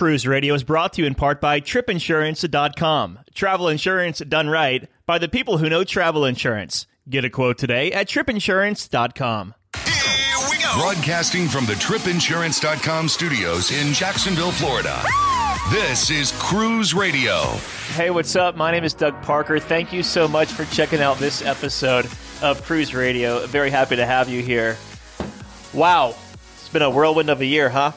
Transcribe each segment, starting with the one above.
Cruise Radio is brought to you in part by tripinsurance.com. Travel insurance done right by the people who know travel insurance. Get a quote today at tripinsurance.com. Here we go. Broadcasting from the tripinsurance.com studios in Jacksonville, Florida. This is Cruise Radio. Hey, what's up? My name is Doug Parker. Thank you so much for checking out this episode of Cruise Radio. Very happy to have you here. Wow, it's been a whirlwind of a year, huh?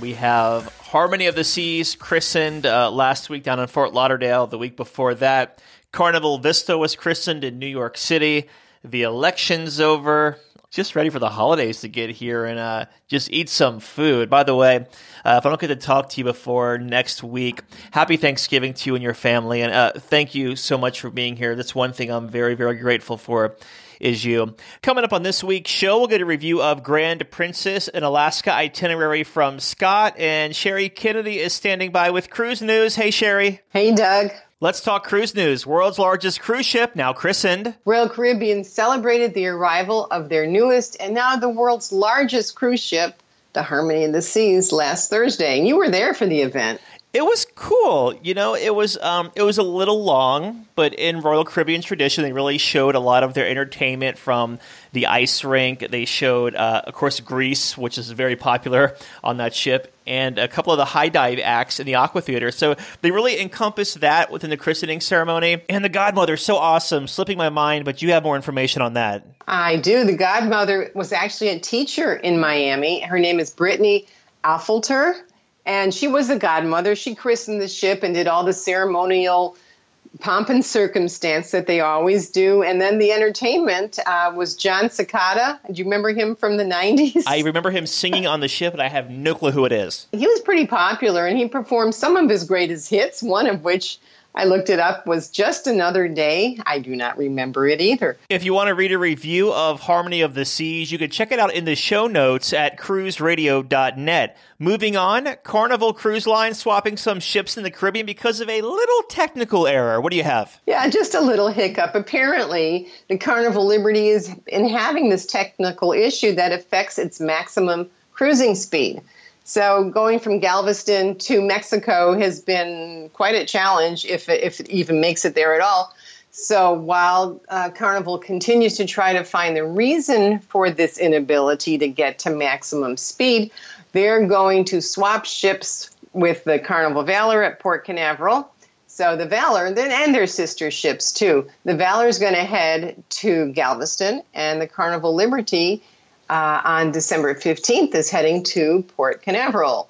We have Harmony of the Seas christened uh, last week down in Fort Lauderdale. The week before that, Carnival Vista was christened in New York City. The election's over. Just ready for the holidays to get here and uh, just eat some food. By the way, uh, if I don't get to talk to you before next week, happy Thanksgiving to you and your family. And uh, thank you so much for being here. That's one thing I'm very, very grateful for is you. Coming up on this week's show, we'll get a review of Grand Princess, an Alaska itinerary from Scott, and Sherry Kennedy is standing by with cruise news. Hey, Sherry. Hey, Doug. Let's talk cruise news. World's largest cruise ship, now christened. Royal Caribbean celebrated the arrival of their newest and now the world's largest cruise ship, the Harmony of the Seas, last Thursday. And you were there for the event. It was cool. You know, it was um, it was a little long, but in Royal Caribbean tradition, they really showed a lot of their entertainment from the ice rink. They showed, uh, of course, Grease, which is very popular on that ship, and a couple of the high dive acts in the Aqua Theater. So they really encompassed that within the christening ceremony. And the Godmother, so awesome, slipping my mind, but you have more information on that. I do. The Godmother was actually a teacher in Miami. Her name is Brittany Affolter and she was the godmother. She christened the ship and did all the ceremonial pomp and circumstance that they always do. And then the entertainment uh, was Jon Secada. Do you remember him from the 90s? I remember him singing on the ship, but I have no clue who it is. He was pretty popular and he performed some of his greatest hits, one of which I looked it up was just another day. I do not remember it either. If you want to read a review of Harmony of the Seas, you can check it out in the show notes at cruiseradio.net. Moving on, Carnival Cruise Line swapping some ships in the Caribbean because of a little technical error. What do you have? Yeah, just a little hiccup. Apparently, the Carnival Liberty is in having this technical issue that affects its maximum cruising speed. So going from Galveston to Mexico has been quite a challenge, if it, if it even makes it there at all. So while uh, Carnival continues to try to find the reason for this inability to get to maximum speed, they're going to swap ships with the Carnival Valor at Port Canaveral. So the Valor, then and their sister ships too. The Valor is going to head to Galveston, and the Carnival Liberty uh, on December 15th is heading to Port Canaveral.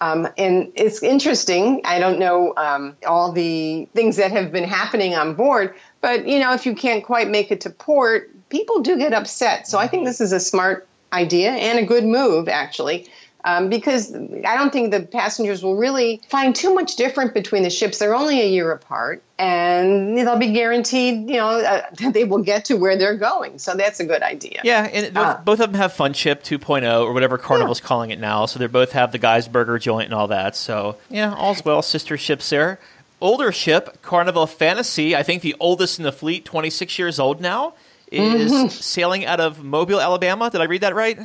Um, and it's interesting. I don't know um, all the things that have been happening on board, but you know, if you can't quite make it to port, people do get upset. So I think this is a smart idea and a good move, actually um, because I don't think the passengers will really find too much different between the ships. They're only a year apart, and they'll be guaranteed, you know, uh, they will get to where they're going. So that's a good idea. Yeah, and uh, both of them have Fun Ship 2.0 or whatever Carnival's yeah. calling it now. So they both have the Guy's Burger joint and all that. So yeah, all's well. Sister ships there. Older ship, Carnival Fantasy. I think the oldest in the fleet, 26 years old now, is mm-hmm. sailing out of Mobile, Alabama. Did I read that right?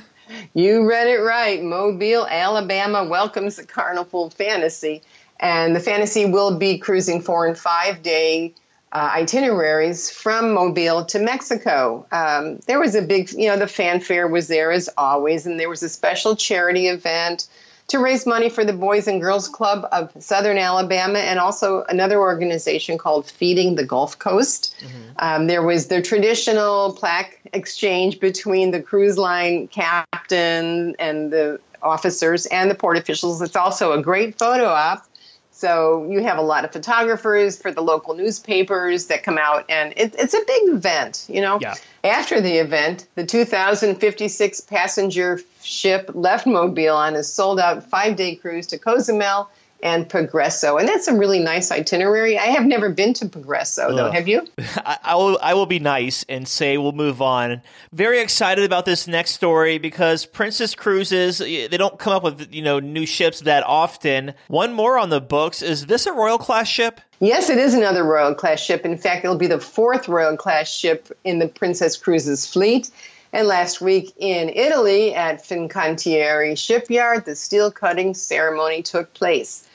You read it right. Mobile, Alabama welcomes the Carnival Fantasy. And the Fantasy will be cruising four and five day uh, itineraries from Mobile to Mexico. Um, there was a big, you know, the fanfare was there as always, and there was a special charity event to raise money for the Boys and Girls Club of Southern Alabama and also another organization called Feeding the Gulf Coast. Mm-hmm. Um, there was the traditional plaque exchange between the cruise line captain and the officers and the port officials. It's also a great photo op so you have a lot of photographers for the local newspapers that come out, and it, it's a big event. You know, yeah. after the event, the 2,056 passenger ship left Mobile on a sold out five day cruise to Cozumel and Progreso, and that's a really nice itinerary. I have never been to Progreso, though. Have you? I, I, will. I will be nice and say we'll move on. Very excited about this next story because Princess Cruises they don't come up with you know new ships that often. One more on the books. Is this a Royal class ship? Yes, it is another Royal class ship. In fact, it'll be the fourth Royal class ship in the Princess Cruises fleet. And last week in Italy at Fincantieri shipyard, the steel cutting ceremony took place.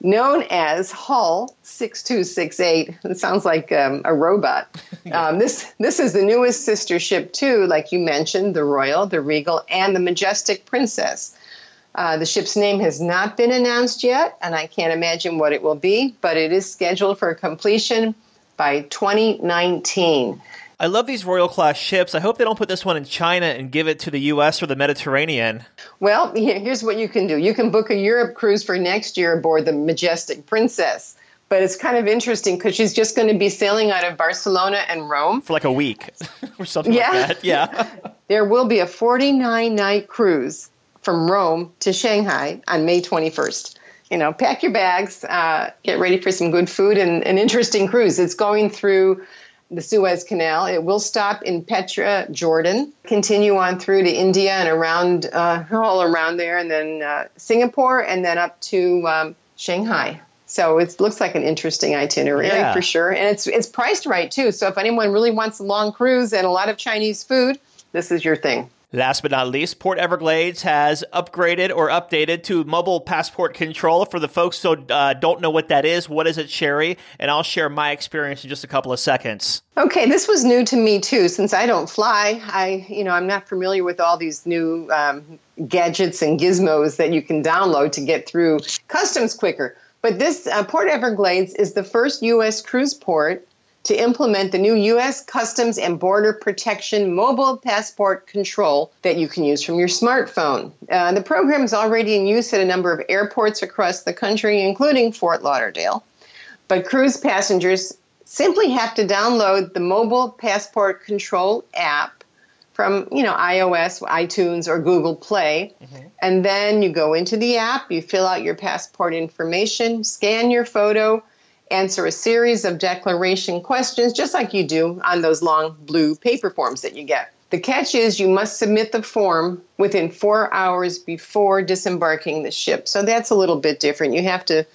Known as Hull 6268, it sounds like um, a robot. Um, this, this is the newest sister ship, too, like you mentioned the Royal, the Regal, and the Majestic Princess. Uh, the ship's name has not been announced yet, and I can't imagine what it will be, but it is scheduled for completion by 2019. I love these Royal class ships. I hope they don't put this one in China and give it to the U.S. or the Mediterranean. Well, here's what you can do you can book a Europe cruise for next year aboard the Majestic Princess. But it's kind of interesting because she's just going to be sailing out of Barcelona and Rome for like a week or something yeah. like that. Yeah. there will be a 49 night cruise from Rome to Shanghai on May 21st. You know, pack your bags, uh, get ready for some good food and an interesting cruise. It's going through the Suez Canal. It will stop in Petra, Jordan, continue on through to India and around, uh, all around there, and then uh, Singapore, and then up to um, Shanghai. So it looks like an interesting itinerary yeah. for sure, and it's it's priced right too. So if anyone really wants a long cruise and a lot of Chinese food, this is your thing. Last but not least, Port Everglades has upgraded or updated to mobile passport control. For the folks who uh, don't know what that is, what is it, Sherry? And I'll share my experience in just a couple of seconds. Okay, this was new to me too, since I don't fly. I, you know, I'm not familiar with all these new um, gadgets and gizmos that you can download to get through customs quicker. But this uh, Port Everglades is the first U.S. cruise port to implement the new U.S. Customs and Border Protection mobile passport control that you can use from your smartphone. Uh, the program is already in use at a number of airports across the country, including Fort Lauderdale. But cruise passengers simply have to download the mobile passport control app from you know iOS, iTunes, or Google Play, mm-hmm. and then you go into the app, you fill out your passport information, scan your photo answer a series of declaration questions, just like you do on those long blue paper forms that you get. The catch is you must submit the form within four hours before disembarking the ship. So that's a little bit different. You have to,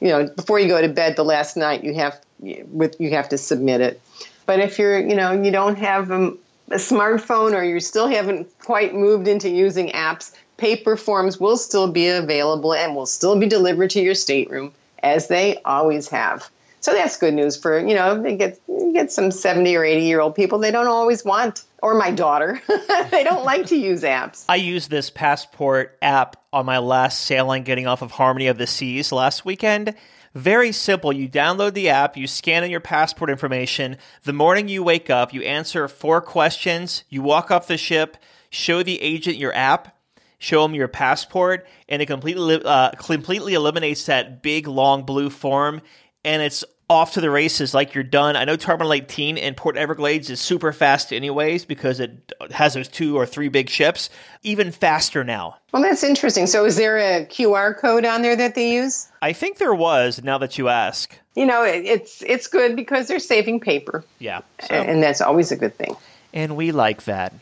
you know, before you go to bed the last night, you have with you have to submit it. But if you're, you know, you don't have a, a smartphone or you still haven't quite moved into using apps, paper forms will still be available and will still be delivered to your stateroom as they always have. So that's good news for, you know, they get you get some 70 or 80 year old people they don't always want or my daughter. they don't like to use apps. I used this passport app on my last sailing getting off of Harmony of the Seas last weekend. Very simple. You download the app, you scan in your passport information. The morning you wake up, you answer four questions, you walk off the ship, show the agent your app, show them your passport, and it completely uh, completely eliminates that big long blue form, and it's off to the races like you're done. I know Terminal 18 in Port Everglades is super fast anyways because it has those two or three big ships. Even faster now. Well, that's interesting. So is there a QR code on there that they use? I think there was. Now that you ask, you know, it's it's good because they're saving paper. Yeah, so. and that's always a good thing. And we like that.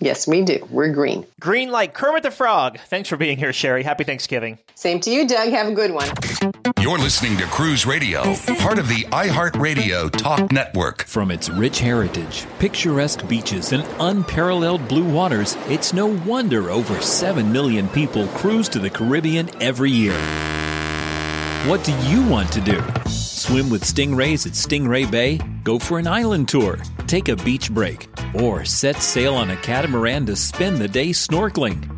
Yes, we do. We're green. Green like Kermit the Frog. Thanks for being here, Sherry. Happy Thanksgiving. Same to you, Doug. Have a good one. You're listening to Cruise Radio, part of the iHeartRadio Talk Network. From its rich heritage, picturesque beaches, and unparalleled blue waters, it's no wonder over 7 million people cruise to the Caribbean every year. What do you want to do? Swim with stingrays at Stingray Bay? Go for an island tour? Take a beach break? Or set sail on a catamaran to spend the day snorkeling?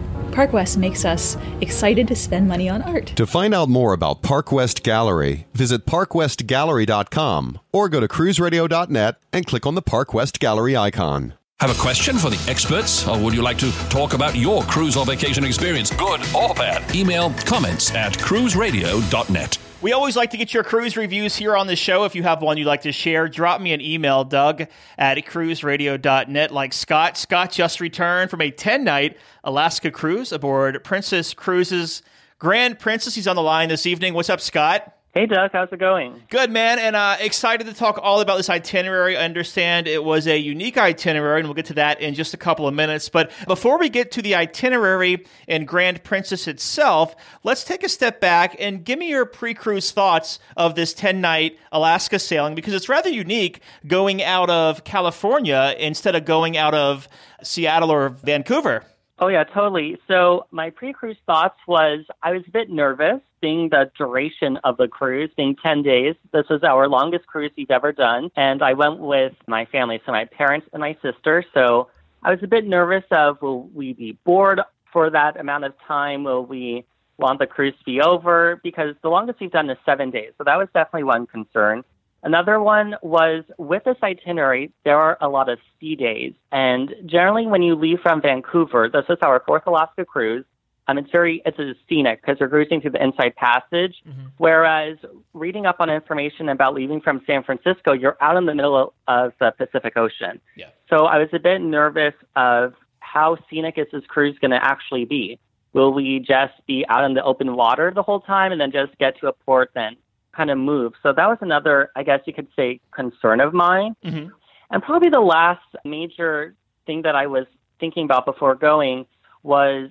Park West makes us excited to spend money on art. To find out more about Park West Gallery, visit parkwestgallery.com or go to cruiseradio.net and click on the Park West Gallery icon. Have a question for the experts, or would you like to talk about your cruise or vacation experience, good or bad? Email comments at cruiseradio.net. We always like to get your cruise reviews here on the show. If you have one you'd like to share, drop me an email, Doug at cruiseradio.net. Like Scott, Scott just returned from a 10 night Alaska cruise aboard Princess Cruises Grand Princess. He's on the line this evening. What's up, Scott? Hey, Doug, how's it going? Good, man, and uh, excited to talk all about this itinerary. I understand it was a unique itinerary, and we'll get to that in just a couple of minutes. But before we get to the itinerary and Grand Princess itself, let's take a step back and give me your pre cruise thoughts of this 10 night Alaska sailing because it's rather unique going out of California instead of going out of Seattle or Vancouver. Oh, yeah, totally. So, my pre cruise thoughts was I was a bit nervous being the duration of the cruise, being 10 days. This is our longest cruise we've ever done. And I went with my family, so my parents and my sister. So, I was a bit nervous of will we be bored for that amount of time? Will we want the cruise to be over? Because the longest we've done is seven days. So, that was definitely one concern. Another one was with this itinerary, there are a lot of sea days. And generally, when you leave from Vancouver, this is our fourth Alaska cruise. Um, it's very, it's a scenic because we're cruising through the Inside Passage. Mm-hmm. Whereas reading up on information about leaving from San Francisco, you're out in the middle of the Pacific Ocean. Yeah. So I was a bit nervous of how scenic is this cruise going to actually be. Will we just be out in the open water the whole time and then just get to a port, and kind of move. So that was another, I guess you could say, concern of mine. Mm-hmm. And probably the last major thing that I was thinking about before going was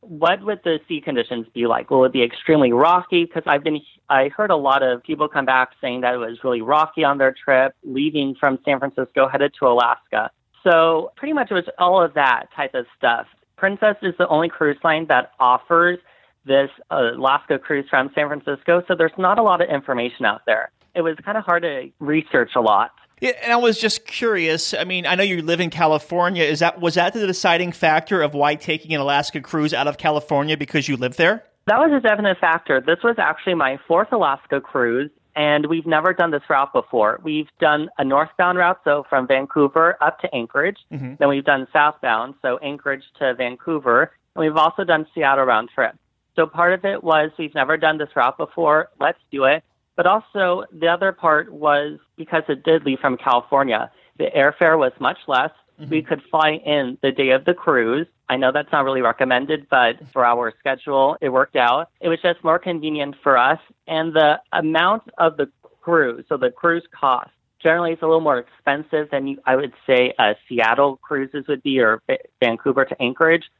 what would the sea conditions be like? Will it be extremely rocky? Because I've been, I heard a lot of people come back saying that it was really rocky on their trip, leaving from San Francisco, headed to Alaska. So pretty much it was all of that type of stuff. Princess is the only cruise line that offers this uh, Alaska cruise from San Francisco, so there's not a lot of information out there. It was kind of hard to research a lot. Yeah, and I was just curious. I mean, I know you live in California. Is that was that the deciding factor of why taking an Alaska cruise out of California because you live there? That was a definite factor. This was actually my fourth Alaska cruise, and we've never done this route before. We've done a northbound route, so from Vancouver up to Anchorage. Mm-hmm. Then we've done southbound, so Anchorage to Vancouver, and we've also done Seattle round trip. So part of it was we've never done this route before. Let's do it. But also the other part was because it did leave from California, the airfare was much less. Mm-hmm. We could fly in the day of the cruise. I know that's not really recommended, but for our schedule, it worked out. It was just more convenient for us. And the amount of the cruise, so the cruise cost, generally it's a little more expensive than you, I would say a Seattle cruises would be or Vancouver to Anchorage.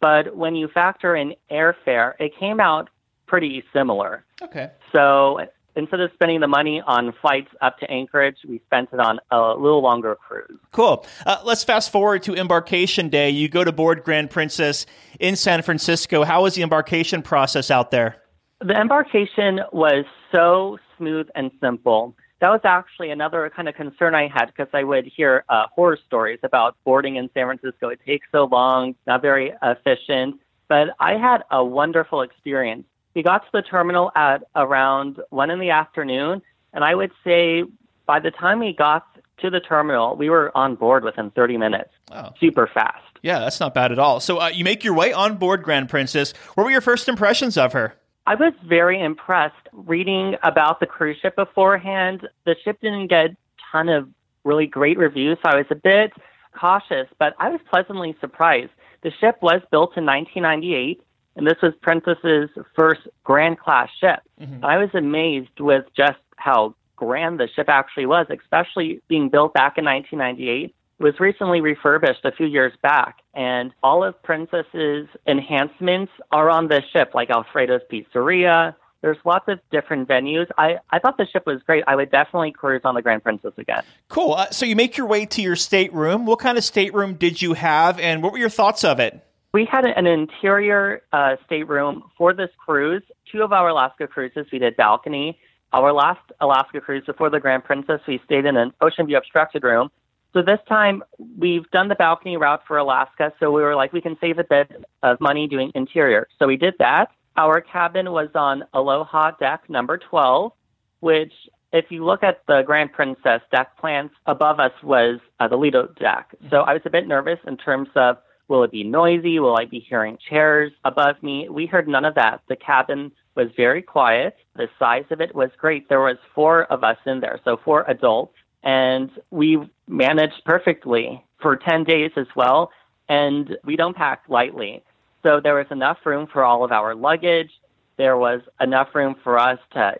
But when you factor in airfare, it came out pretty similar. Okay. So instead of spending the money on flights up to Anchorage, we spent it on a little longer cruise. Cool. Uh, let's fast forward to embarkation day. You go to board Grand Princess in San Francisco. How was the embarkation process out there? The embarkation was so smooth and simple that was actually another kind of concern I had because I would hear uh, horror stories about boarding in San Francisco. It takes so long, not very efficient. But I had a wonderful experience. We got to the terminal at around one in the afternoon, and I would say by the time we got to the terminal, we were on board within 30 minutes. Wow. Super fast. Yeah, that's not bad at all. So uh, you make your way on board Grand Princess. What were your first impressions of her? I was very impressed reading about the cruise ship beforehand. The ship didn't get a ton of really great reviews, so I was a bit cautious, but I was pleasantly surprised. The ship was built in 1998, and this was Princess's first grand class ship. Mm-hmm. I was amazed with just how grand the ship actually was, especially being built back in 1998 It was recently refurbished a few years back, and all of Princess's enhancements are on the ship, like Alfredo's Pizzeria. There's lots of different venues. I, I thought the ship was great. I would definitely cruise on the Grand Princess again. Cool. Uh, so you make your way to your stateroom. What kind of stateroom did you have, and what were your thoughts of it? We had an interior uh, stateroom for this cruise. Two of our Alaska cruises, we did balcony. Our last Alaska cruise before the Grand Princess, we stayed in an ocean view obstructed room So this time we've done the balcony route for Alaska. So we were like, we can save a bit of money doing interior. So we did that. Our cabin was on Aloha deck number 12, which if you look at the Grand Princess deck plans, above us was uh, the Lido deck. So I was a bit nervous in terms of will it be noisy? Will I be hearing chairs above me? We heard none of that. The cabin was very quiet. The size of it was great. There was four of us in there, so four adults, and we managed perfectly for 10 days as well. And we don't pack lightly. So there was enough room for all of our luggage. There was enough room for us to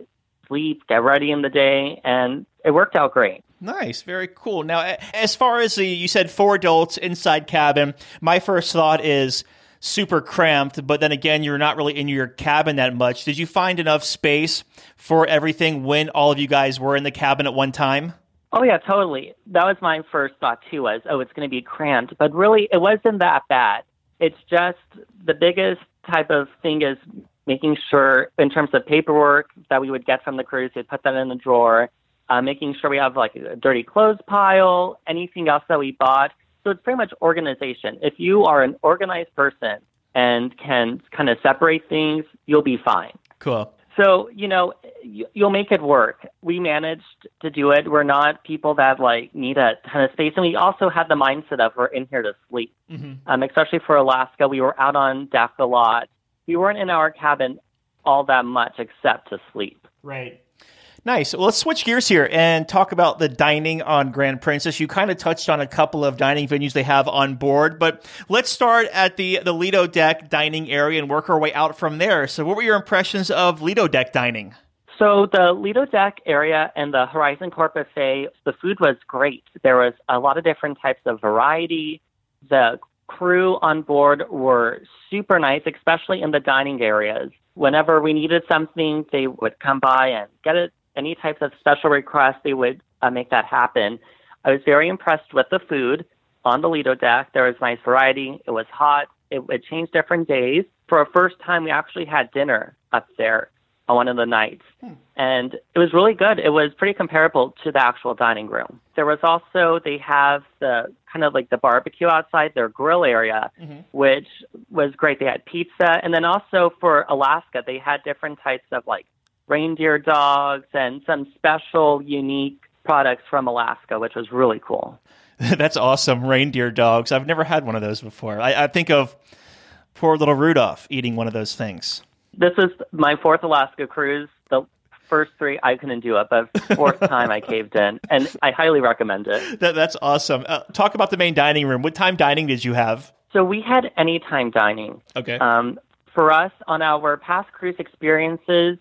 sleep, get ready in the day, and it worked out great. Nice, very cool. Now, as far as the you said four adults inside cabin, my first thought is super cramped, but then again, you're not really in your cabin that much. Did you find enough space for everything when all of you guys were in the cabin at one time? Oh yeah, totally. That was my first thought too. Was oh, it's going to be cramped, but really, it wasn't that bad. It's just the biggest type of thing is making sure, in terms of paperwork that we would get from the cruise, we'd put that in the drawer, uh, making sure we have like a dirty clothes pile, anything else that we bought. So it's pretty much organization. If you are an organized person and can kind of separate things, you'll be fine. Cool. So, you know, you'll make it work. We managed to do it. We're not people that like need a ton of space. And we also had the mindset of we're in here to sleep. Mm-hmm. Um, especially for Alaska, we were out on deck a lot we weren't in our cabin all that much except to sleep. Right. Nice. Well, let's switch gears here and talk about the dining on Grand Princess. You kind of touched on a couple of dining venues they have on board, but let's start at the the Lido Deck dining area and work our way out from there. So, what were your impressions of Lido Deck dining? So, the Lido Deck area and the Horizon Court Buffet, the food was great. There was a lot of different types of variety. The crew on board were super nice, especially in the dining areas. Whenever we needed something, they would come by and get it. Any types of special requests, they would uh, make that happen. I was very impressed with the food on the Lido deck. There was nice variety. It was hot. It would change different days. For a first time, we actually had dinner up there on one of the nights. Hmm. And it was really good. It was pretty comparable to the actual dining room. There was also, they have the kind of like the barbecue outside their grill area, mm-hmm. which was great. They had pizza. And then also for Alaska, they had different types of like reindeer dogs and some special, unique products from Alaska, which was really cool. That's awesome. Reindeer dogs. I've never had one of those before. I, I think of poor little Rudolph eating one of those things. This is my fourth Alaska cruise. The first three I couldn't do it, but fourth time I caved in, and I highly recommend it. That, that's awesome. Uh, talk about the main dining room. What time dining did you have? So we had anytime dining. Okay. Um, for us, on our past cruise experiences,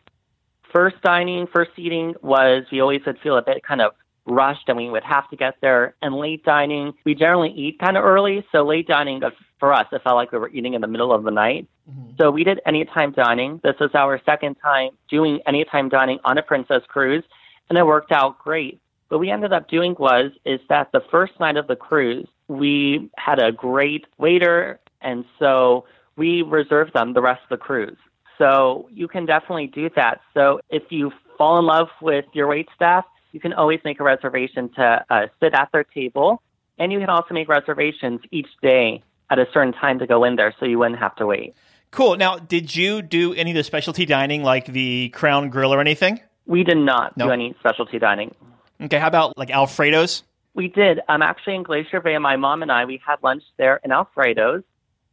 first dining, first seating was we always would feel a bit kind of rushed and we would have to get there. And late dining, we generally eat kind of early. So late dining for us, it felt like we were eating in the middle of the night. Mm-hmm. So we did anytime dining. This was our second time doing anytime dining on a Princess cruise, and it worked out great. What we ended up doing was is that the first night of the cruise, we had a great waiter, and so we reserved them the rest of the cruise. So you can definitely do that. So if you fall in love with your wait staff, you can always make a reservation to uh, sit at their table. And you can also make reservations each day at a certain time to go in there so you wouldn't have to wait. Cool. Now, did you do any of the specialty dining like the Crown Grill or anything? We did not nope. do any specialty dining. Okay. How about like Alfredo's? We did. I'm um, actually in Glacier Bay. And my mom and I, we had lunch there in Alfredo's.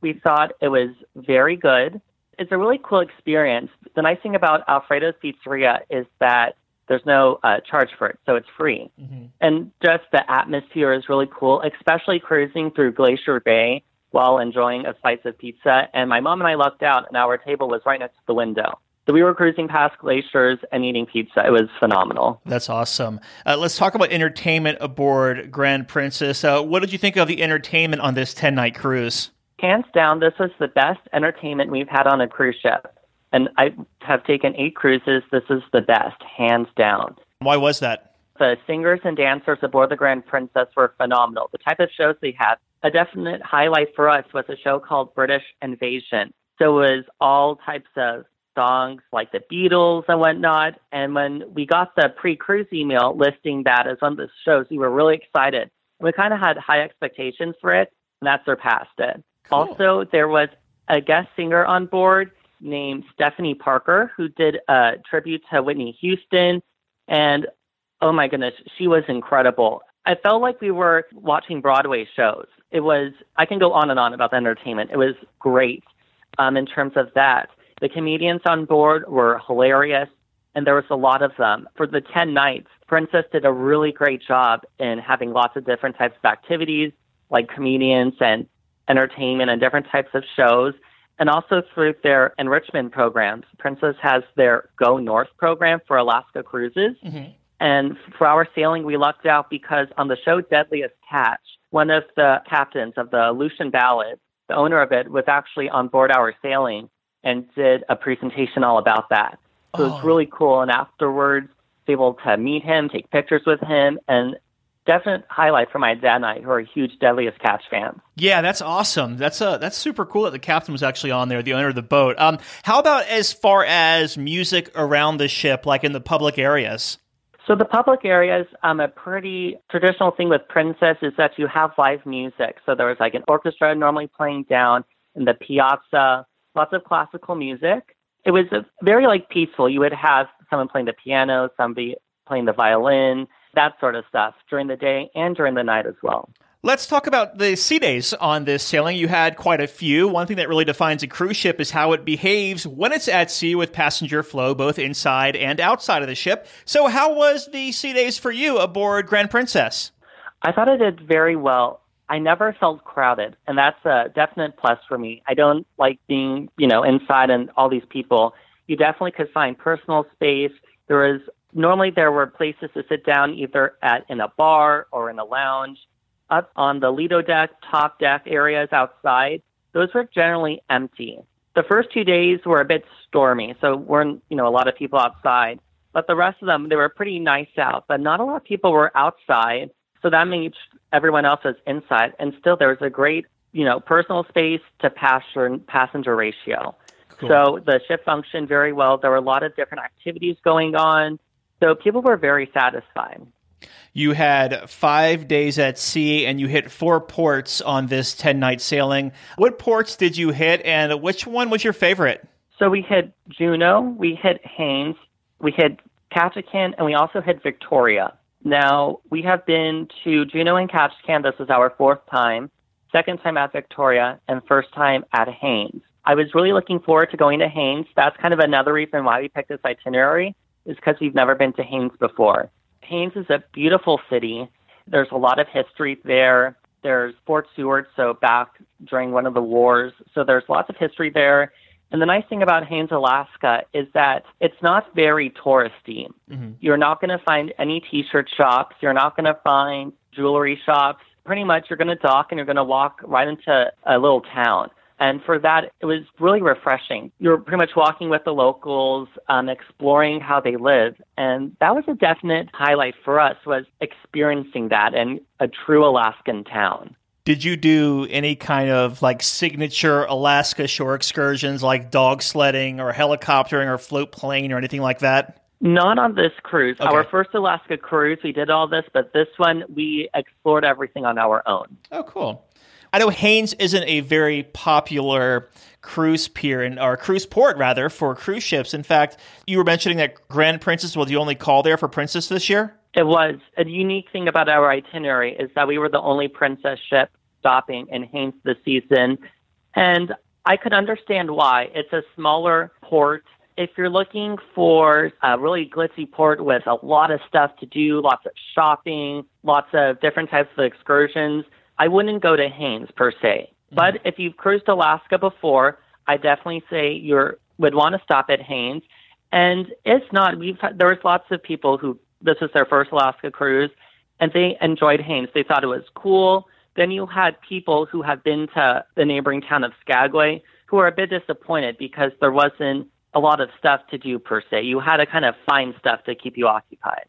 We thought it was very good. It's a really cool experience. The nice thing about Alfredo's Pizzeria is that there's no uh, charge for it, so it's free. Mm-hmm. And just the atmosphere is really cool, especially cruising through Glacier Bay while enjoying a slice of pizza. And my mom and I lucked out, and our table was right next to the window. So we were cruising past glaciers and eating pizza. It was phenomenal. That's awesome. Uh, let's talk about entertainment aboard Grand Princess. Uh, what did you think of the entertainment on this 10 night cruise? Hands down, this was the best entertainment we've had on a cruise ship and I have taken eight cruises. This is the best, hands down. Why was that? The singers and dancers aboard the Grand Princess were phenomenal. The type of shows they had. A definite highlight for us was a show called British Invasion. So it was all types of songs like the Beatles and whatnot. And when we got the pre cruise email listing that as one of the shows, we were really excited We kind of had high expectations for it, and that surpassed it. Cool. Also, there was a guest singer on board named Stephanie Parker who did a tribute to Whitney Houston. And oh my goodness, she was incredible. I felt like we were watching Broadway shows. It was, I can go on and on about the entertainment. It was great um, in terms of that. The comedians on board were hilarious, and there was a lot of them. For the 10 nights, Princess did a really great job in having lots of different types of activities, like comedians and entertainment and different types of shows. And also through their enrichment programs. Princess has their Go North program for Alaska cruises. Mm-hmm. And for our sailing, we lucked out because on the show Deadliest Catch, one of the captains of the Lucian Ballad, the owner of it, was actually on board our sailing and did a presentation all about that. So oh. it was really cool. And afterwards, able to meet him, take pictures with him, and definite highlight for my dad and I, who are huge Deadliest Catch fans. Yeah, that's awesome. That's uh, that's super cool that the captain was actually on there, the owner of the boat. Um, how about as far as music around the ship, like in the public areas? So the public areas, um, a pretty traditional thing with Princess is that you have live music. So there was like an orchestra normally playing down in the piazza, lots of classical music. It was very like peaceful. You would have someone playing the piano, somebody playing the violin, that sort of stuff during the day and during the night as well. Let's talk about the sea days on this sailing. You had quite a few. One thing that really defines a cruise ship is how it behaves when it's at sea with passenger flow, both inside and outside of the ship. So, how was the sea days for you aboard Grand Princess? I thought it did very well. I never felt crowded, and that's a definite plus for me. I don't like being, you know, inside and all these people. You definitely could find personal space. There was normally there were places to sit down either at in a bar or in a lounge. Up on the Lido deck, top deck areas outside, those were generally empty. The first two days were a bit stormy, so weren't you know a lot of people outside. But the rest of them, they were pretty nice out, but not a lot of people were outside. So that means everyone else was inside, and still there was a great you know personal space to passenger passenger ratio. Cool. So the ship functioned very well. There were a lot of different activities going on. So people were very satisfied. You had five days at sea and you hit four ports on this 10 night sailing. What ports did you hit and which one was your favorite? So we hit Juneau, we hit Haines, we hit Ketchikan, and we also hit Victoria. Now, we have been to Juneau and Ketchikan. This is our fourth time, second time at Victoria, and first time at Haines. I was really looking forward to going to Haines. That's kind of another reason why we picked this itinerary is because we've never been to Haines before. Haines is a beautiful city. There's a lot of history there. There's Fort Seward, so back during one of the wars. So there's lots of history there. And the nice thing about Haines, Alaska is that it's not very touristy. Mm-hmm. You're not going to find any t shirt shops. You're not going to find jewelry shops. Pretty much, you're going to dock and you're going to walk right into a little town. And for that, it was really refreshing. You're pretty much walking with the locals, um, exploring how they live. And that was a definite highlight for us was experiencing that in a true Alaskan town. Did you do any kind of like signature Alaska shore excursions like dog sledding or helicoptering or float plane or anything like that? Not on this cruise. Okay. Our first Alaska cruise, we did all this, but this one, we explored everything on our own. Oh, cool. I know Haines isn't a very popular cruise pier and or cruise port rather for cruise ships. In fact, you were mentioning that Grand Princess was the only call there for Princess this year. It was a unique thing about our itinerary is that we were the only Princess ship stopping in Haines this season, and I could understand why. It's a smaller port. If you're looking for a really glitzy port with a lot of stuff to do, lots of shopping, lots of different types of excursions, I wouldn't go to Haines per se. Mm-hmm. But if you've cruised Alaska before, I definitely say you would want to stop at Haines. And it's not. We've had, there was lots of people who this was their first Alaska cruise, and they enjoyed Haines. They thought it was cool. Then you had people who have been to the neighboring town of Skagway who are a bit disappointed because there wasn't a lot of stuff to do per se. You had to kind of find stuff to keep you occupied.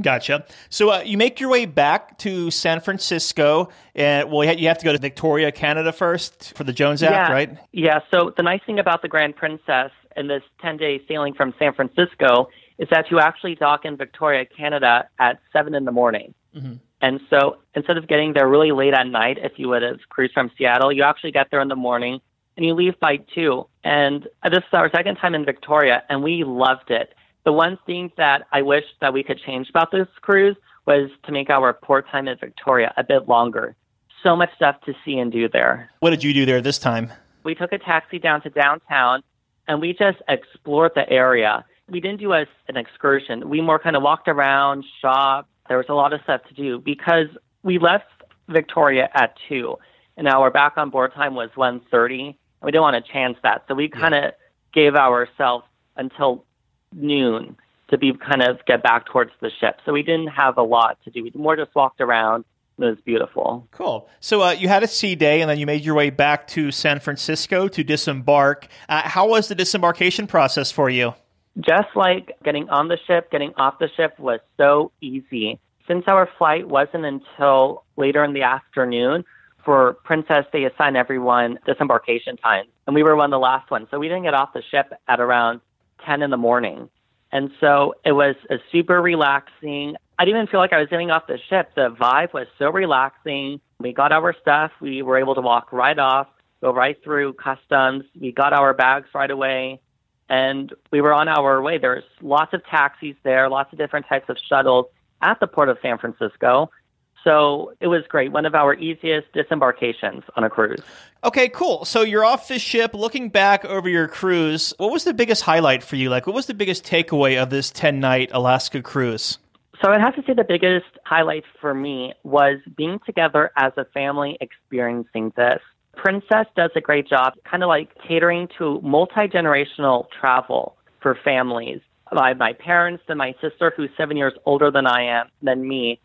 Gotcha. So uh, you make your way back to San Francisco, and well, you have to go to Victoria, Canada first for the Jones Act, yeah. right? Yeah. So the nice thing about the Grand Princess and this 10 day sailing from San Francisco is that you actually dock in Victoria, Canada at 7 in the morning. Mm-hmm. And so instead of getting there really late at night, if you would have cruised from Seattle, you actually get there in the morning and you leave by two. And this is our second time in Victoria, and we loved it. The one thing that I wish that we could change about this cruise was to make our port time in Victoria a bit longer. So much stuff to see and do there. What did you do there this time? We took a taxi down to downtown and we just explored the area. We didn't do a, an excursion. We more kind of walked around, shopped. There was a lot of stuff to do because we left Victoria at 2 and our back on board time was 1.30 we didn't want to chance that. So we kind of gave ourselves until noon to be kind of get back towards the ship. So we didn't have a lot to do. We more just walked around. It was beautiful. Cool. So uh, you had a sea day, and then you made your way back to San Francisco to disembark. Uh, how was the disembarkation process for you? Just like getting on the ship, getting off the ship was so easy. Since our flight wasn't until later in the afternoon, for Princess, they assign everyone disembarkation time, and we were one of the last ones. So we didn't get off the ship at around 10 in the morning. And so it was a super relaxing. I didn't even feel like I was getting off the ship. The vibe was so relaxing. We got our stuff. We were able to walk right off, go right through customs. We got our bags right away, and we were on our way. There's lots of taxis there, lots of different types of shuttles at the port of San Francisco. So it was great. One of our easiest disembarkations on a cruise. Okay, cool. So you're off the ship, looking back over your cruise. What was the biggest highlight for you? Like, what was the biggest takeaway of this 10 night Alaska cruise? So I'd have to say the biggest highlight for me was being together as a family experiencing this. Princess does a great job, kind of like catering to multi generational travel for families. My, my parents and my sister, who's seven years older than I am, than me,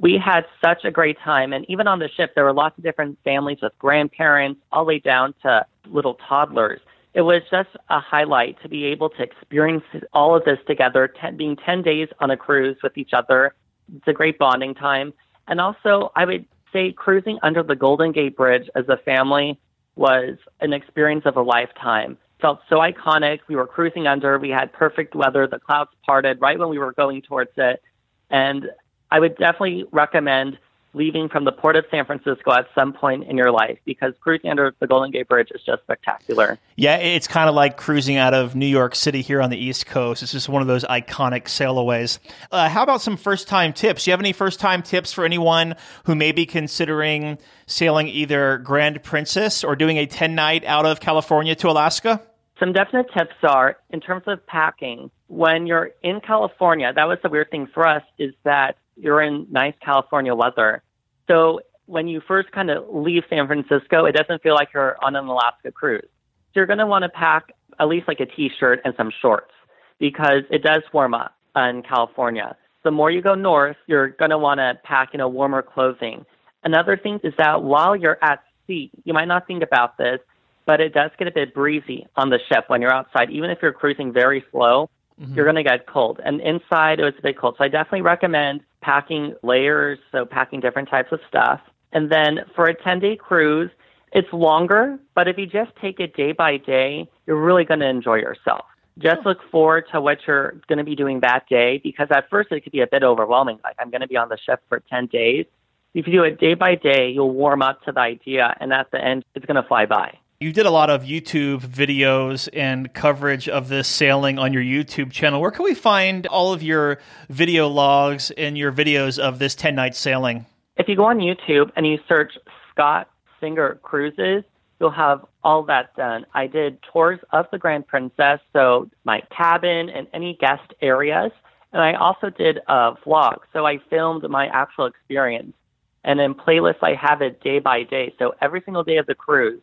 we had such a great time. And even on the ship, there were lots of different families with grandparents, all the way down to little toddlers. It was just a highlight to be able to experience all of this together, ten, being 10 days on a cruise with each other. It's a great bonding time. And also, I would say cruising under the Golden Gate Bridge as a family was an experience of a lifetime. Felt so iconic. We were cruising under, we had perfect weather, the clouds parted right when we were going towards it. And I would definitely recommend leaving from the port of San Francisco at some point in your life because cruising under the Golden Gate Bridge is just spectacular. Yeah, it's kind of like cruising out of New York City here on the East Coast. It's just one of those iconic sailaways. Uh, how about some first time tips? Do you have any first time tips for anyone who may be considering sailing either Grand Princess or doing a 10 night out of California to Alaska? Some definite tips are in terms of packing. When you're in California, that was the weird thing for us is that you're in nice California weather. So when you first kind of leave San Francisco, it doesn't feel like you're on an Alaska cruise. So you're going to want to pack at least like a t-shirt and some shorts because it does warm up in California. The more you go north, you're going to want to pack, you know, warmer clothing. Another thing is that while you're at sea, you might not think about this, but it does get a bit breezy on the ship when you're outside. Even if you're cruising very slow, mm-hmm. you're going to get cold. And inside, it was a bit cold. So I definitely recommend packing layers, so packing different types of stuff. And then for a 10 day cruise, it's longer, but if you just take it day by day, you're really going to enjoy yourself. Just look forward to what you're going to be doing that day because at first it could be a bit overwhelming. Like, I'm going to be on the ship for 10 days. If you do it day by day, you'll warm up to the idea, and at the end, it's going to fly by. You did a lot of YouTube videos and coverage of this sailing on your YouTube channel. Where can we find all of your video logs and your videos of this 10 night sailing? If you go on YouTube and you search Scott Singer Cruises, you'll have all that done. I did tours of the Grand Princess, so my cabin and any guest areas. And I also did a vlog. So I filmed my actual experience. And in playlists, I have it day by day. So every single day of the cruise,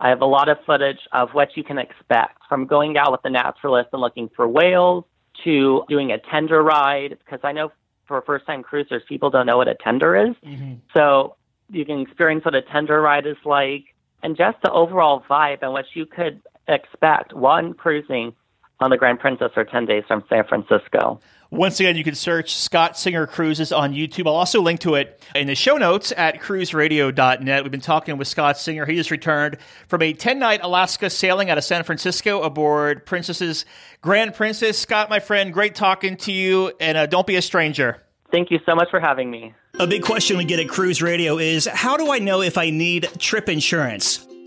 I have a lot of footage of what you can expect from going out with the naturalist and looking for whales to doing a tender ride, because I know for first time cruisers, people don't know what a tender is. Mm-hmm. So you can experience what a tender ride is like and just the overall vibe and what you could expect one cruising on the Grand Princess or 10 days from San Francisco. Once again, you can search Scott Singer Cruises on YouTube. I'll also link to it in the show notes at cruiseradio.net. We've been talking with Scott Singer. He just returned from a 10 night Alaska sailing out of San Francisco aboard Princess's Grand Princess. Scott, my friend, great talking to you, and uh, don't be a stranger. Thank you so much for having me. A big question we get at Cruise Radio is how do I know if I need trip insurance?